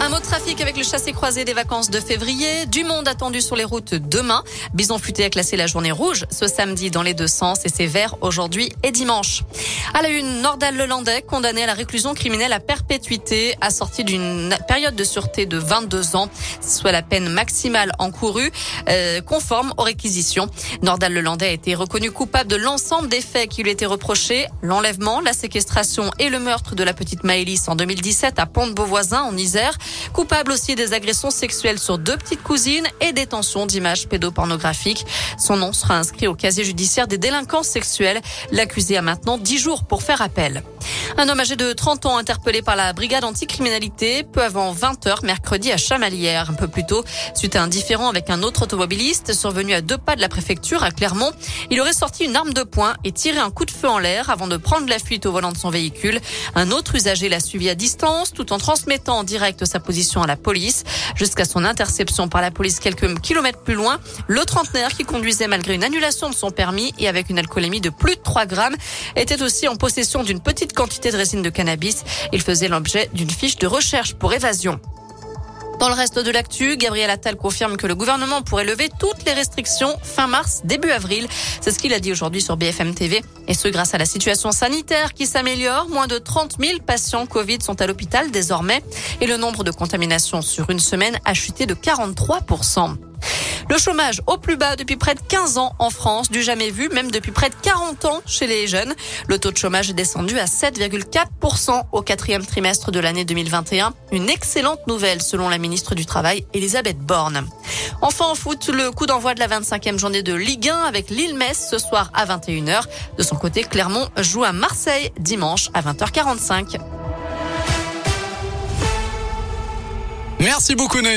Un mot de trafic avec le chassé-croisé des vacances de février. Du monde attendu sur les routes demain. Bison futé a classé la journée rouge ce samedi dans les deux sens et c'est vert aujourd'hui et dimanche. À la une, Nordal Lelandais, condamné à la réclusion criminelle à perpétuité, assorti d'une période de sûreté de 22 ans, soit la peine maximale encourue, euh, conforme aux réquisitions. Nordal Lelandais a été reconnu coupable de l'ensemble des faits qui lui étaient reprochés. L'enlèvement, la séquestration et le meurtre de la petite Maëlys en 2017 à Pont-de-Beauvoisin en Isère. Coupable aussi des agressions sexuelles sur deux petites cousines et détention d'images pédopornographiques. Son nom sera inscrit au casier judiciaire des délinquants sexuels. L'accusé a maintenant 10 jours pour faire appel. Un homme âgé de 30 ans interpellé par la brigade anticriminalité peu avant 20 h mercredi à Chamalières. Un peu plus tôt, suite à un différend avec un autre automobiliste survenu à deux pas de la préfecture à Clermont, il aurait sorti une arme de poing et tiré un coup de feu en l'air avant de prendre la fuite au volant de son véhicule. Un autre usager l'a suivi à distance tout en transmettant en direct position à la police. Jusqu'à son interception par la police quelques kilomètres plus loin, le trentenaire qui conduisait malgré une annulation de son permis et avec une alcoolémie de plus de 3 grammes était aussi en possession d'une petite quantité de résine de cannabis. Il faisait l'objet d'une fiche de recherche pour évasion. Dans le reste de l'actu, Gabriel Attal confirme que le gouvernement pourrait lever toutes les restrictions fin mars, début avril. C'est ce qu'il a dit aujourd'hui sur BFM TV. Et ce, grâce à la situation sanitaire qui s'améliore. Moins de 30 000 patients Covid sont à l'hôpital désormais. Et le nombre de contaminations sur une semaine a chuté de 43 le chômage au plus bas depuis près de 15 ans en France, du jamais vu, même depuis près de 40 ans chez les jeunes. Le taux de chômage est descendu à 7,4% au quatrième trimestre de l'année 2021. Une excellente nouvelle selon la ministre du Travail, Elisabeth Borne. Enfin en foot, le coup d'envoi de la 25e journée de Ligue 1 avec Lille-Metz ce soir à 21h. De son côté, Clermont joue à Marseille dimanche à 20h45. Merci beaucoup Noémie.